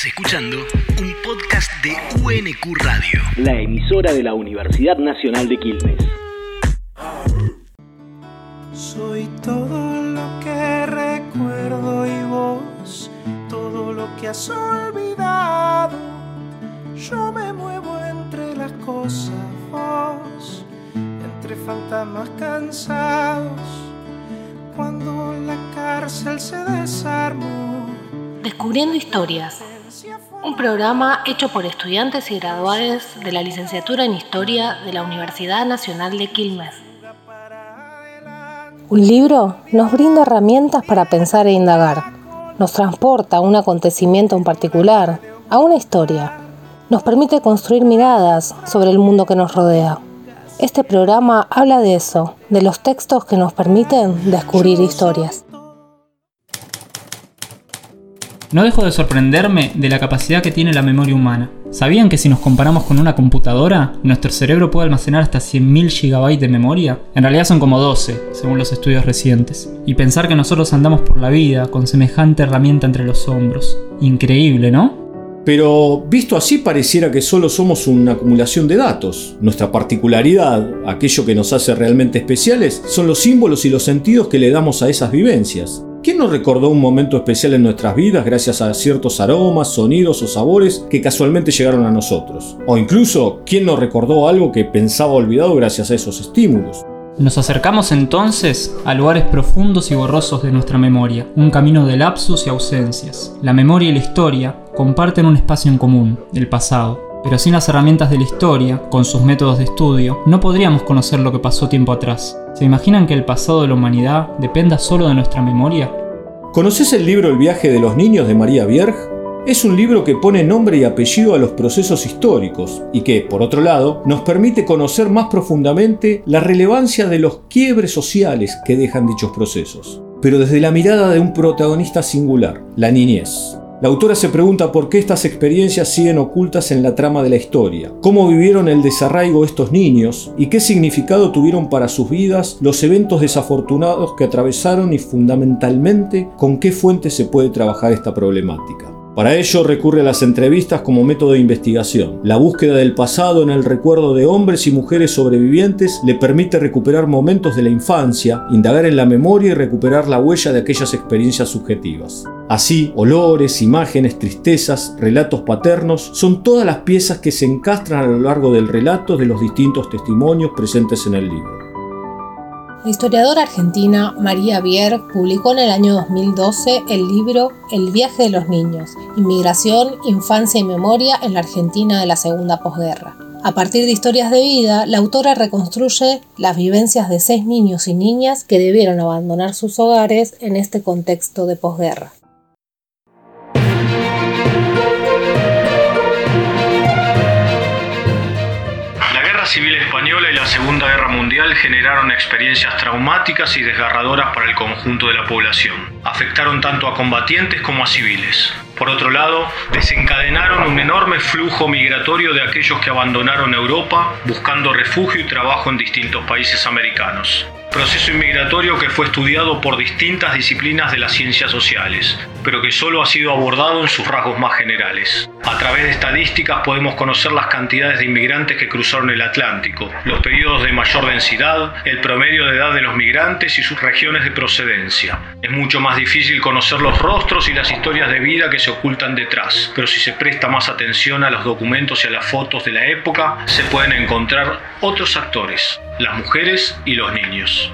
Estás escuchando un podcast de UNQ Radio. la emisora de la Universidad Nacional de Quilmes. Soy todo lo que recuerdo y vos, todo lo que has olvidado. Yo me muevo entre las cosas, vos, entre fantasmas cansados. Cuando la cárcel se desarmó, Descubriendo Historias, programa hecho por estudiantes y graduados de la licenciatura en Historia de la Universidad Nacional de Quilmes. Un libro nos brinda herramientas para pensar e indagar. Nos transporta a un acontecimiento en particular, a una historia. Nos permite construir miradas sobre el mundo que nos rodea. Este programa habla de eso, de los textos que nos permiten descubrir historias. No dejo de sorprenderme de la capacidad que tiene la memoria humana. ¿Sabían que si nos comparamos con una computadora, nuestro cerebro puede almacenar hasta 100.000 GB de memoria? En realidad son como 12, según los estudios recientes. Y pensar que nosotros andamos por la vida con semejante herramienta entre los hombros. Increíble, ¿no? Pero visto así pareciera que solo somos una acumulación de datos. Nuestra particularidad, aquello que nos hace realmente especiales, son los símbolos y los sentidos que le damos a esas vivencias. ¿Quién no recordó un momento especial en nuestras vidas gracias a ciertos aromas, sonidos o sabores que casualmente llegaron a nosotros? O incluso, ¿quién no recordó algo que pensaba olvidado gracias a esos estímulos? Nos acercamos entonces a lugares profundos y borrosos de nuestra memoria, un camino de lapsus y ausencias. La memoria y la historia comparten un espacio en común, el pasado. Pero sin las herramientas de la historia, con sus métodos de estudio, no podríamos conocer lo que pasó tiempo atrás. ¿Se imaginan que el pasado de la humanidad dependa solo de nuestra memoria? ¿Conoces el libro El viaje de los niños de María Bierg? Es un libro que pone nombre y apellido a los procesos históricos y que, por otro lado, nos permite conocer más profundamente la relevancia de los quiebres sociales que dejan dichos procesos, pero desde la mirada de un protagonista singular, la niñez. La autora se pregunta por qué estas experiencias siguen ocultas en la trama de la historia, cómo vivieron el desarraigo estos niños y qué significado tuvieron para sus vidas los eventos desafortunados que atravesaron y fundamentalmente con qué fuentes se puede trabajar esta problemática. Para ello recurre a las entrevistas como método de investigación. La búsqueda del pasado en el recuerdo de hombres y mujeres sobrevivientes le permite recuperar momentos de la infancia, indagar en la memoria y recuperar la huella de aquellas experiencias subjetivas. Así, olores, imágenes, tristezas, relatos paternos son todas las piezas que se encastran a lo largo del relato de los distintos testimonios presentes en el libro. La historiadora argentina María Bier publicó en el año 2012 el libro El viaje de los niños, Inmigración, Infancia y Memoria en la Argentina de la Segunda Posguerra. A partir de historias de vida, la autora reconstruye las vivencias de seis niños y niñas que debieron abandonar sus hogares en este contexto de posguerra. Segunda Guerra Mundial generaron experiencias traumáticas y desgarradoras para el conjunto de la población. Afectaron tanto a combatientes como a civiles. Por otro lado, desencadenaron un enorme flujo migratorio de aquellos que abandonaron Europa buscando refugio y trabajo en distintos países americanos. Proceso inmigratorio que fue estudiado por distintas disciplinas de las ciencias sociales, pero que solo ha sido abordado en sus rasgos más generales. A través de estadísticas podemos conocer las cantidades de inmigrantes que cruzaron el Atlántico, los periodos de mayor densidad, el promedio de edad de los migrantes y sus regiones de procedencia. Es mucho más difícil conocer los rostros y las historias de vida que se ocultan detrás, pero si se presta más atención a los documentos y a las fotos de la época, se pueden encontrar otros actores, las mujeres y los niños.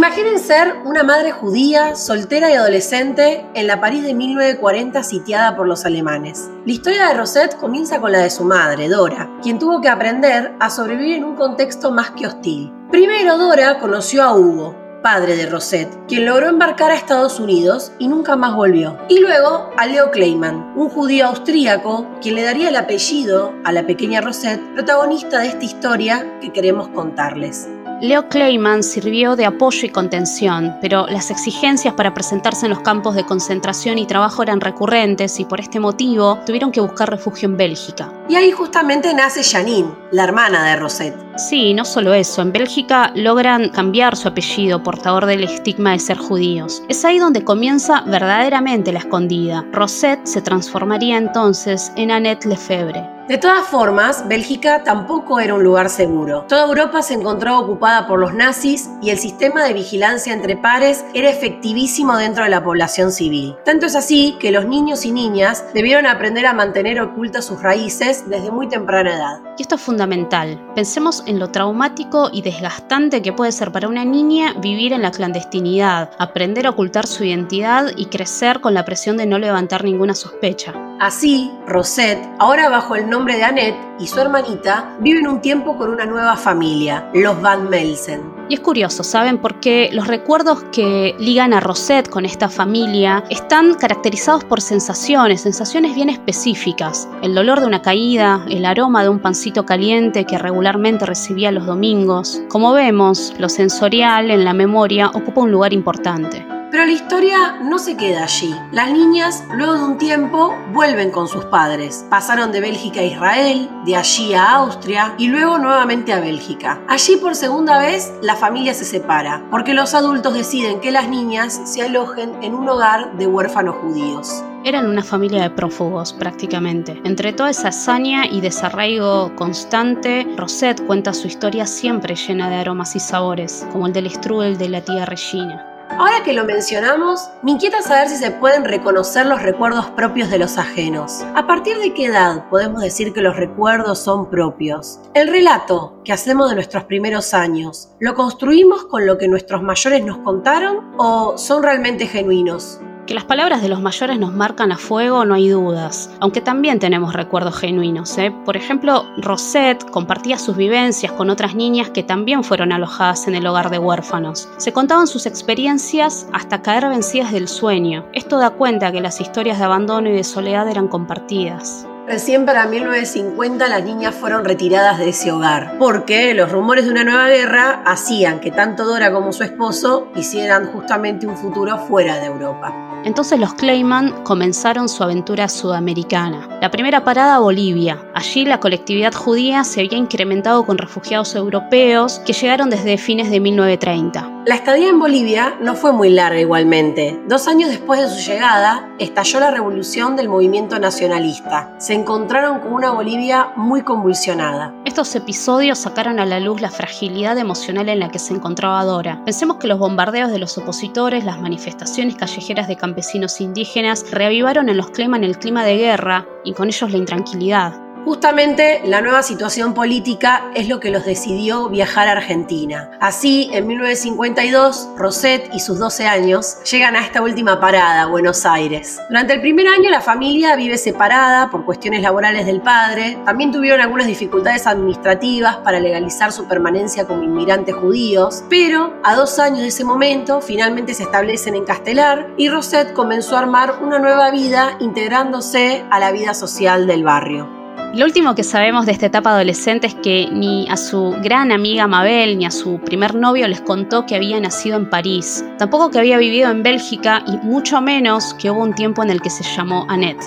Imaginen ser una madre judía, soltera y adolescente en la París de 1940 sitiada por los alemanes. La historia de Rosette comienza con la de su madre, Dora, quien tuvo que aprender a sobrevivir en un contexto más que hostil. Primero Dora conoció a Hugo, padre de Rosette, quien logró embarcar a Estados Unidos y nunca más volvió. Y luego a Leo Kleiman, un judío austríaco, quien le daría el apellido a la pequeña Rosette, protagonista de esta historia que queremos contarles. Leo Kleiman sirvió de apoyo y contención, pero las exigencias para presentarse en los campos de concentración y trabajo eran recurrentes y por este motivo tuvieron que buscar refugio en Bélgica. Y ahí justamente nace Janine, la hermana de Rosette. Sí, no solo eso, en Bélgica logran cambiar su apellido portador del estigma de ser judíos. Es ahí donde comienza verdaderamente la escondida. Rosette se transformaría entonces en Annette Lefebvre. De todas formas, Bélgica tampoco era un lugar seguro. Toda Europa se encontraba ocupada por los nazis y el sistema de vigilancia entre pares era efectivísimo dentro de la población civil. Tanto es así que los niños y niñas debieron aprender a mantener ocultas sus raíces desde muy temprana edad. Y esto es fundamental. Pensemos en lo traumático y desgastante que puede ser para una niña vivir en la clandestinidad, aprender a ocultar su identidad y crecer con la presión de no levantar ninguna sospecha. Así, Rosette, ahora bajo el nombre de Annette y su hermanita, viven un tiempo con una nueva familia, los Van Melsen. Y es curioso, ¿saben? Porque los recuerdos que ligan a Rosette con esta familia están caracterizados por sensaciones, sensaciones bien específicas. El dolor de una caída, el aroma de un pancito caliente que regularmente recibía los domingos. Como vemos, lo sensorial en la memoria ocupa un lugar importante. Pero la historia no se queda allí. Las niñas, luego de un tiempo, vuelven con sus padres. Pasaron de Bélgica a Israel, de allí a Austria y luego nuevamente a Bélgica. Allí por segunda vez la familia se separa, porque los adultos deciden que las niñas se alojen en un hogar de huérfanos judíos. Eran una familia de prófugos prácticamente. Entre toda esa hazaña y desarraigo constante, Rosette cuenta su historia siempre llena de aromas y sabores, como el del strudel de la tía Regina. Ahora que lo mencionamos, me inquieta saber si se pueden reconocer los recuerdos propios de los ajenos. ¿A partir de qué edad podemos decir que los recuerdos son propios? El relato que hacemos de nuestros primeros años, ¿lo construimos con lo que nuestros mayores nos contaron o son realmente genuinos? Que las palabras de los mayores nos marcan a fuego no hay dudas, aunque también tenemos recuerdos genuinos. ¿eh? Por ejemplo, Rosette compartía sus vivencias con otras niñas que también fueron alojadas en el hogar de huérfanos. Se contaban sus experiencias hasta caer vencidas del sueño. Esto da cuenta que las historias de abandono y de soledad eran compartidas. Recién para 1950 las niñas fueron retiradas de ese hogar, porque los rumores de una nueva guerra hacían que tanto Dora como su esposo hicieran justamente un futuro fuera de Europa. Entonces los Clayman comenzaron su aventura sudamericana. La primera parada Bolivia. Allí la colectividad judía se había incrementado con refugiados europeos que llegaron desde fines de 1930. La estadía en Bolivia no fue muy larga igualmente. Dos años después de su llegada, estalló la revolución del movimiento nacionalista. Se encontraron con una Bolivia muy convulsionada. Estos episodios sacaron a la luz la fragilidad emocional en la que se encontraba Dora. Pensemos que los bombardeos de los opositores, las manifestaciones callejeras de campesinos indígenas reavivaron en los el clima de guerra y con ellos la intranquilidad. Justamente la nueva situación política es lo que los decidió viajar a Argentina. Así, en 1952, Rosette y sus 12 años llegan a esta última parada, Buenos Aires. Durante el primer año la familia vive separada por cuestiones laborales del padre. También tuvieron algunas dificultades administrativas para legalizar su permanencia como inmigrantes judíos. Pero a dos años de ese momento, finalmente se establecen en Castelar y Rosette comenzó a armar una nueva vida integrándose a la vida social del barrio. Lo último que sabemos de esta etapa adolescente es que ni a su gran amiga Mabel ni a su primer novio les contó que había nacido en París, tampoco que había vivido en Bélgica y mucho menos que hubo un tiempo en el que se llamó Annette.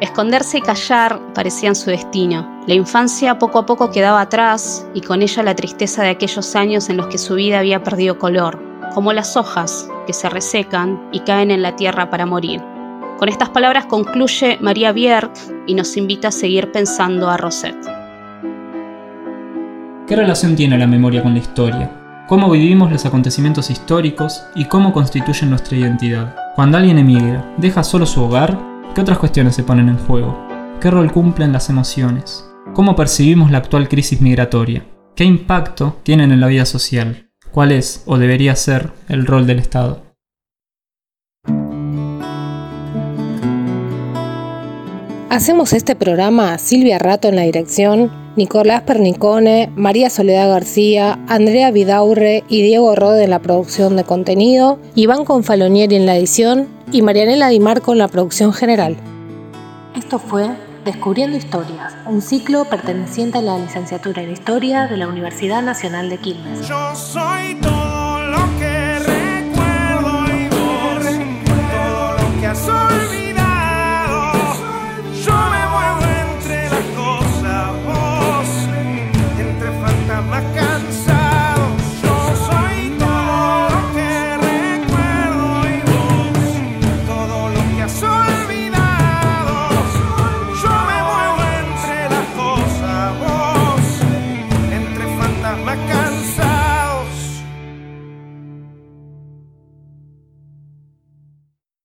Esconderse y callar parecían su destino. La infancia poco a poco quedaba atrás y con ella la tristeza de aquellos años en los que su vida había perdido color, como las hojas que se resecan y caen en la tierra para morir. Con estas palabras concluye María Bierk y nos invita a seguir pensando a Rosette. ¿Qué relación tiene la memoria con la historia? ¿Cómo vivimos los acontecimientos históricos y cómo constituyen nuestra identidad? Cuando alguien emigra, deja solo su hogar, ¿qué otras cuestiones se ponen en juego? ¿Qué rol cumplen las emociones? ¿Cómo percibimos la actual crisis migratoria? ¿Qué impacto tienen en la vida social? ¿Cuál es o debería ser el rol del Estado? Hacemos este programa Silvia Rato en la dirección, Nicolás Pernicone, María Soledad García, Andrea Vidaurre y Diego Rode en la producción de contenido, Iván Confalonieri en la edición y Marianela Di Marco en la producción general. Esto fue Descubriendo Historias, un ciclo perteneciente a la licenciatura en Historia de la Universidad Nacional de Quilmes. Yo soy todo lo que recuerdo y vos, todo lo que